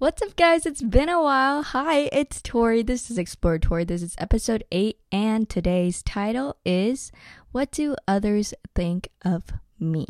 What's up, guys? It's been a while. Hi, it's Tori. This is Explore Tori. This is episode 8, and today's title is What Do Others Think of Me?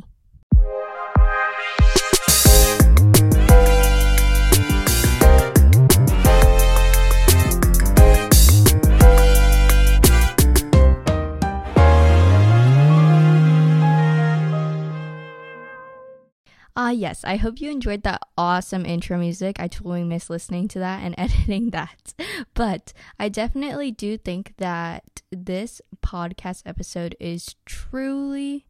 Ah, yes, I hope you enjoyed that awesome intro music. I totally miss listening to that and editing that. But I definitely do think that this podcast episode is truly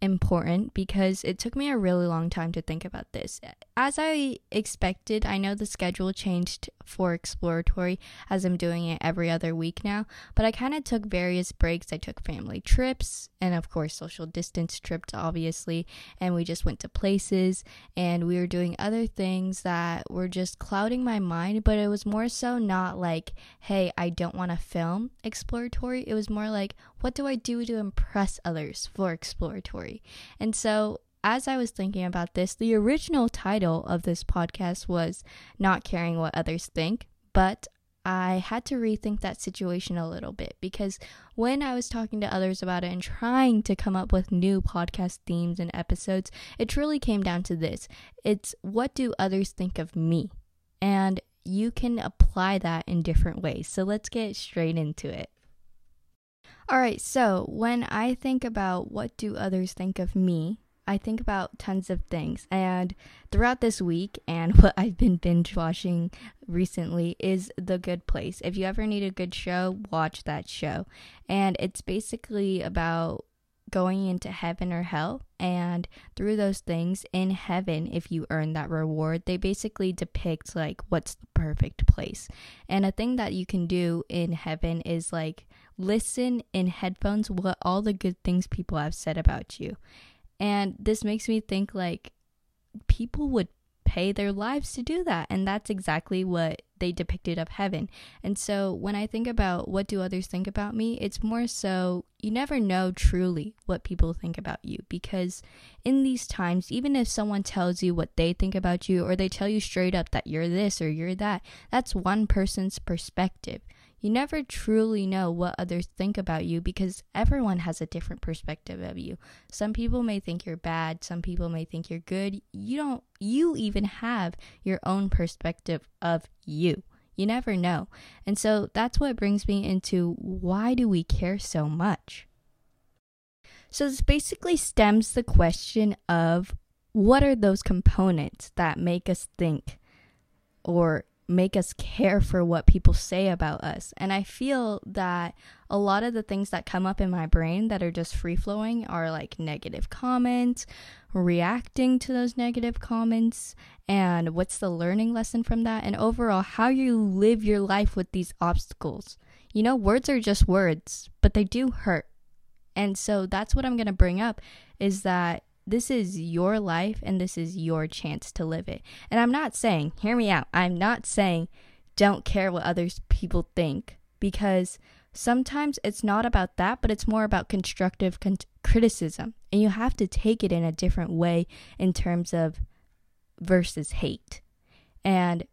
important because it took me a really long time to think about this. As I expected, I know the schedule changed for Explore Tori as I'm doing it every other week now, but I kind of took various breaks. I took family trips and, of course, social distance trips, obviously, and we just went to places and we were doing other things that were just clouding my mind, but it was more so not like, hey, I don't want to film Explore Tori. It was more like, what do I do to impress others for Explore Tori? And so as I was thinking about this, the original title of this podcast was Not Caring What Others Think, but I had to rethink that situation a little bit because when I was talking to others about it and trying to come up with new podcast themes and episodes, it truly came down to this it's what do others think of me? And you can apply that in different ways. So let's get straight into it. All right, so when I think about what do others think of me, I think about tons of things. And throughout this week, and what I've been binge watching recently is The Good Place. If you ever need a good show, watch that show. And it's basically about going into heaven or hell. And through those things in heaven, if you earn that reward, they basically depict like what's the perfect place. And a thing that you can do in heaven is like listen in headphones what all the good things people have said about you. And this makes me think like people would pay their lives to do that. And that's exactly what they depicted of heaven. And so when I think about what do others think about me, it's more so you never know truly what people think about you because in these times, even if someone tells you what they think about you or they tell you straight up that you're this or you're that, that's one person's perspective you never truly know what others think about you because everyone has a different perspective of you. Some people may think you're bad, some people may think you're good. You don't you even have your own perspective of you. You never know. And so that's what brings me into why do we care so much? So this basically stems the question of what are those components that make us think or make us care for what people say about us. And I feel that a lot of the things that come up in my brain that are just free flowing are like negative comments, reacting to those negative comments, and what's the learning lesson from that, and overall how you live your life with these obstacles. You know, words are just words, but they do hurt. And so that's what I'm going to bring up is that this is your life and this is your chance to live it. And I'm not saying, hear me out, I'm not saying don't care what other people think because sometimes it's not about that, but it's more about constructive con- criticism. And you have to take it in a different way in terms of versus hate. And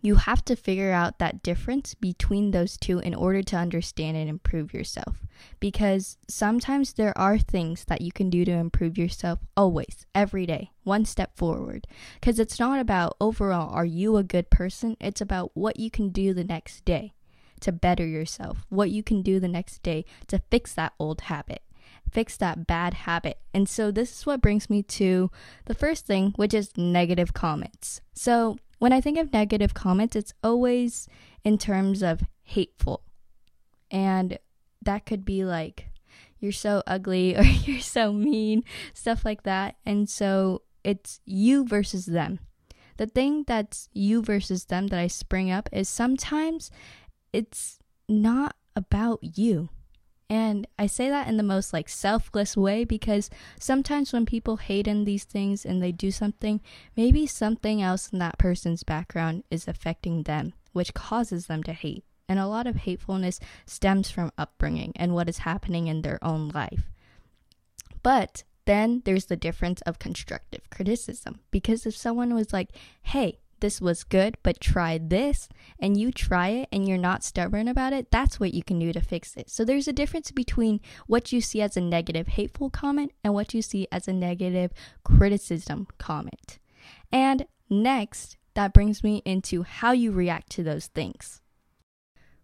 you have to figure out that difference between those two in order to understand and improve yourself. Because sometimes there are things that you can do to improve yourself always, every day, one step forward. Because it's not about overall, are you a good person? It's about what you can do the next day to better yourself, what you can do the next day to fix that old habit fix that bad habit. And so this is what brings me to the first thing, which is negative comments. So when I think of negative comments, it's always in terms of hateful. And that could be like, you're so ugly or you're so mean, stuff like that. And so it's you versus them. The thing that's you versus them that I spring up is sometimes it's not about you. And I say that in the most like selfless way because sometimes when people hate in these things and they do something, maybe something else in that person's background is affecting them, which causes them to hate. And a lot of hatefulness stems from upbringing and what is happening in their own life. But then there's the difference of constructive criticism because if someone was like, hey, this was good, but try this, and you try it and you're not stubborn about it, that's what you can do to fix it. So there's a difference between what you see as a negative, hateful comment and what you see as a negative criticism comment. And next, that brings me into how you react to those things.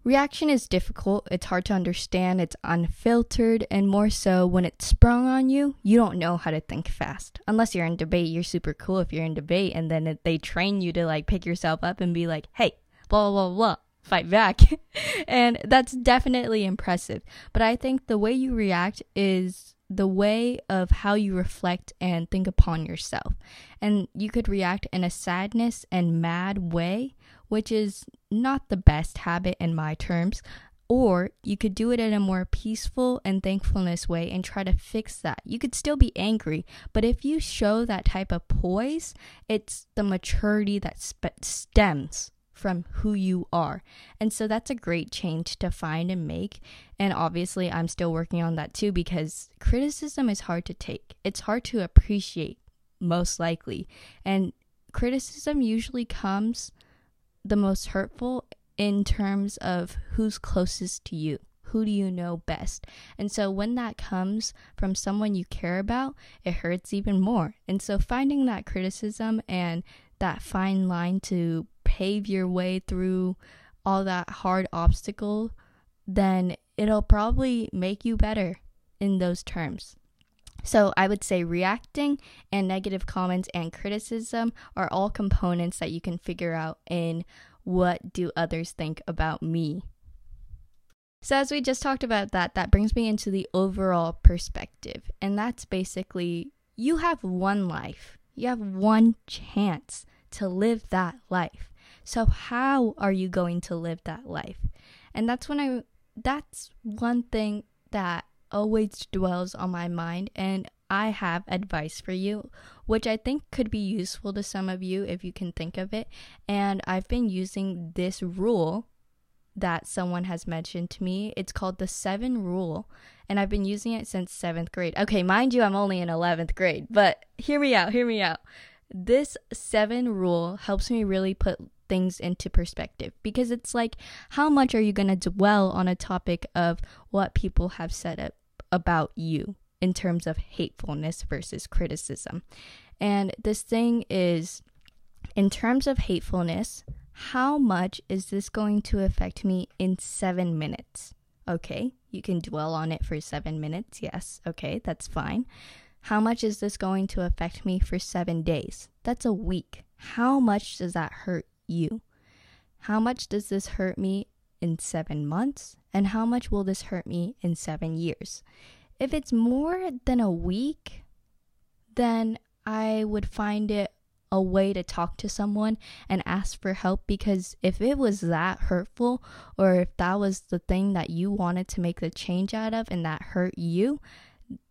Reaction is difficult, it's hard to understand, it's unfiltered, and more so when it's sprung on you, you don't know how to think fast. Unless you're in debate, you're super cool if you're in debate, and then it, they train you to like pick yourself up and be like, hey, blah, blah, blah, blah fight back. and that's definitely impressive. But I think the way you react is the way of how you reflect and think upon yourself. And you could react in a sadness and mad way, which is not the best habit in my terms. Or you could do it in a more peaceful and thankfulness way and try to fix that. You could still be angry, but if you show that type of poise, it's the maturity that sp- stems from who you are. And so that's a great change to find and make. And obviously, I'm still working on that too because criticism is hard to take, it's hard to appreciate, most likely. And criticism usually comes the most hurtful in terms of who's closest to you. Who do you know best? And so when that comes from someone you care about, it hurts even more. And so finding that criticism and that fine line to pave your way through all that hard obstacle, then it'll probably make you better in those terms. So I would say reacting and negative comments and criticism are all components that you can figure out in what do others think about me. So as we just talked about that, that brings me into the overall perspective. And that's basically you have one life. You have one chance to live that life. So how are you going to live that life? And that's when I that's one thing that always dwells on my mind, and I have advice for you, which I think could be useful to some of you if you can think of it. And I've been using this rule that someone has mentioned to me. It's called the seven rule, and I've been using it since seventh grade. Okay, mind you, I'm only in 11th grade, but hear me out, hear me out. This seven rule helps me really put things into perspective because it's like, how much are you going to dwell on a topic of what people have said about you in terms of hatefulness versus criticism. And this thing is, in terms of hatefulness, how much is this going to affect me in seven minutes? Okay, you can dwell on it for seven minutes. Yes, okay, that's fine. How much is this going to affect me for seven days? That's a week. How much does that hurt you? How much does this hurt me in seven months? And how much will this hurt me in seven years? If it's more than a week, then I would find it a way to talk to someone and ask for help because if it was that hurtful or if that was the thing that you wanted to make the change out of and that hurt you,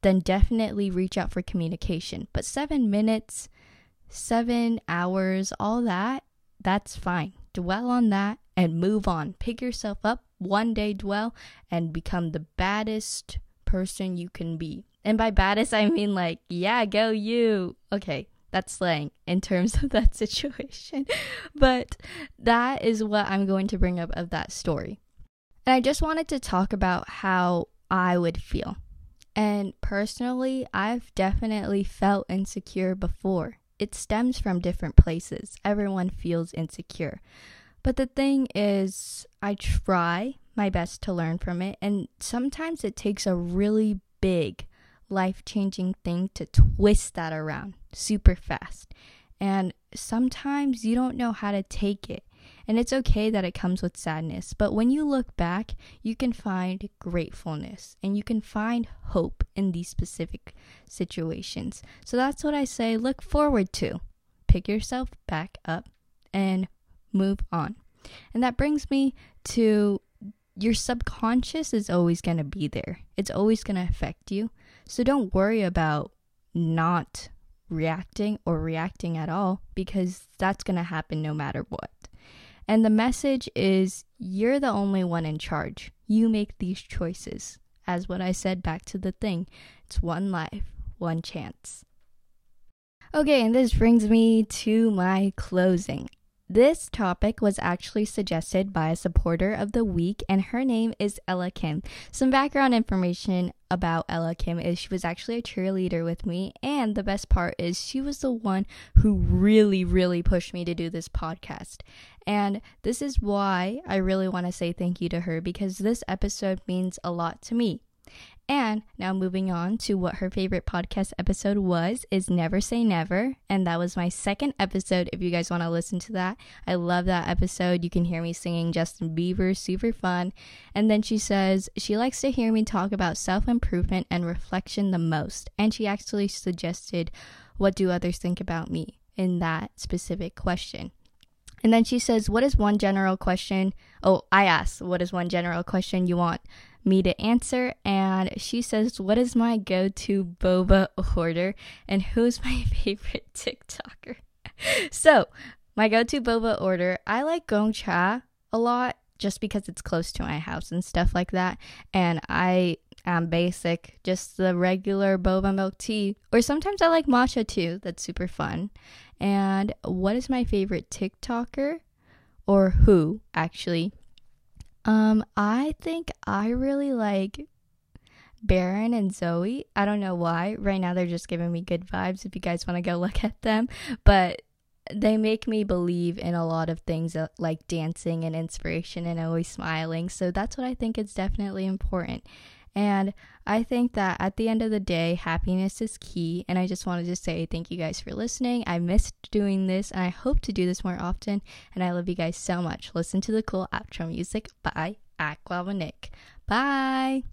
then definitely reach out for communication. But seven minutes, seven hours, all that, that's fine. Dwell on that and move on. Pick yourself up, one day dwell, and become the baddest person you can be. And by baddest, I mean like, yeah, go you. Okay, that's slang in terms of that situation. but that is what I'm going to bring up of that story. And I just wanted to talk about how I would feel. And personally, I've definitely felt insecure before. It stems from different places. Everyone feels insecure. But the thing is, I try my best to learn from it. And sometimes it takes a really big, life changing thing to twist that around super fast. And sometimes you don't know how to take it. And it's okay that it comes with sadness. But when you look back, you can find gratefulness and you can find hope in these specific situations. So that's what I say look forward to. Pick yourself back up and move on. And that brings me to your subconscious is always going to be there. It's always going to affect you. So don't worry about not reacting or reacting at all because that's going to happen no matter what. And the message is you're the only one in charge. You make these choices. As what I said back to the thing, it's one life, one chance. Okay, and this brings me to my closing. This topic was actually suggested by a supporter of the week, and her name is Ella Kim. Some background information about Ella Kim is she was actually a cheerleader with me, and the best part is she was the one who really, really pushed me to do this podcast. And this is why I really want to say thank you to her because this episode means a lot to me. And now moving on to what her favorite podcast episode was is Never Say Never. And that was my second episode if you guys want to listen to that. I love that episode. You can hear me singing Justin Bieber, super fun. And then she says she likes to hear me talk about self improvement and reflection the most. And she actually suggested, What do others think about me? in that specific question. And then she says, What is one general question? Oh, I asked, What is one general question you want me to answer? And she says, What is my go to boba order? And who's my favorite TikToker? so, my go to boba order, I like Gongcha a lot just because it's close to my house and stuff like that. And I am basic, just the regular boba milk tea. Or sometimes I like matcha too. That's super fun. And what is my favorite TikToker? Or who, actually? Um, I think I really like Baron and Zoe. I don't know why. Right now they're just giving me good vibes if you guys want to go look at them. But they make me believe in a lot of things uh, like dancing and inspiration and always smiling. So that's what I think is definitely important. And I think that at the end of the day, happiness is key. And I just wanted to say thank you guys for listening. I missed doing this and I hope to do this more often. And I love you guys so much. Listen to the cool outro music by Aqua Nick. Bye.